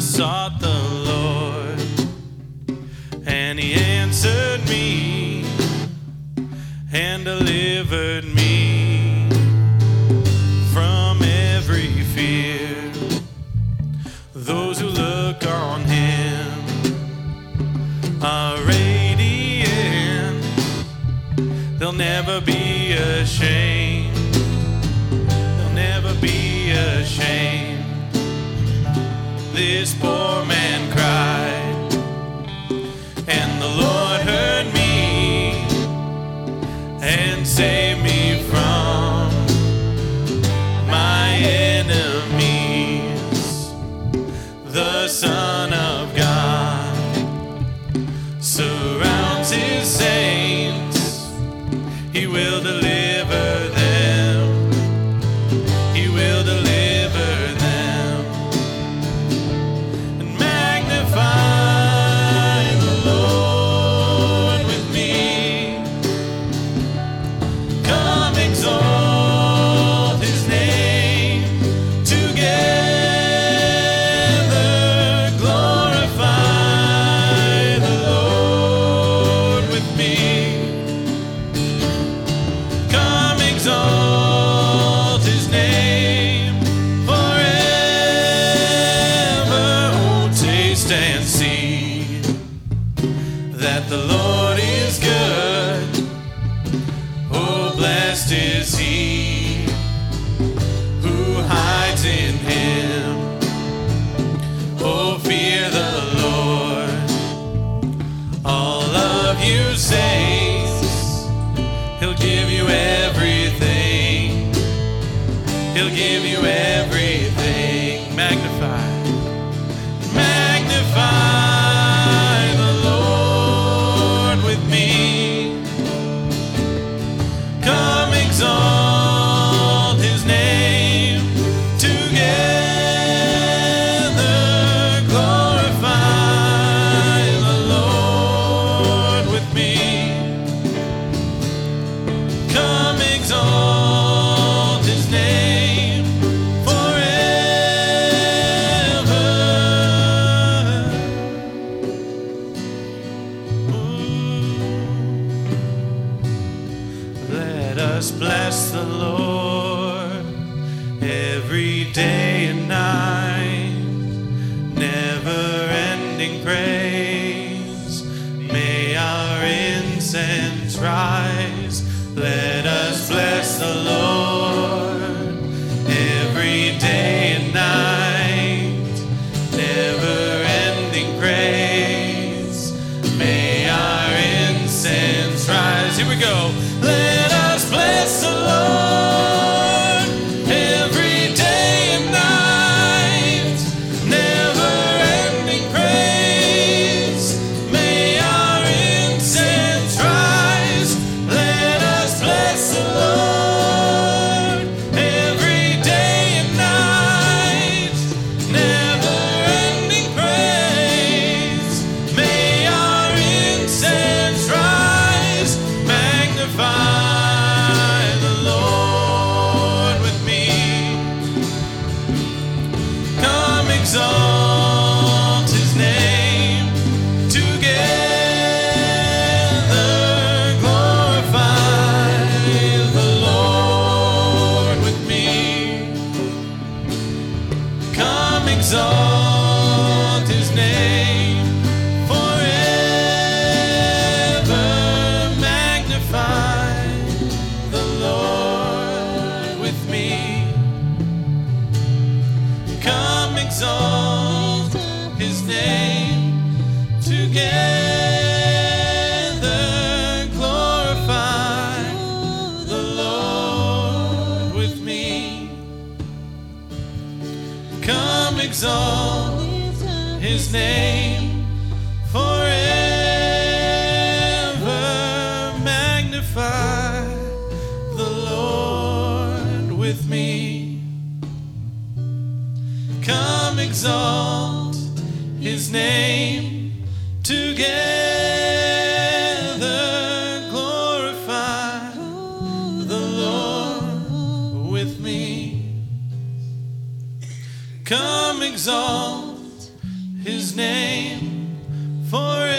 sought the Lord, and He answered me and delivered me This poor man cried, and the Lord heard me and saved me blessed is he who hides in him. Oh, fear the Lord, all of you saints. He'll give you everything. He'll give you everything. Magnify. Magnify the Lord every day and night. Never ending praise. May our incense rise. Let us bless the Lord me. Come exalt his name together. Glorify the Lord with me. Come exalt his name with me. Come exalt his name together. Glorify the Lord with me. Come exalt his name forever.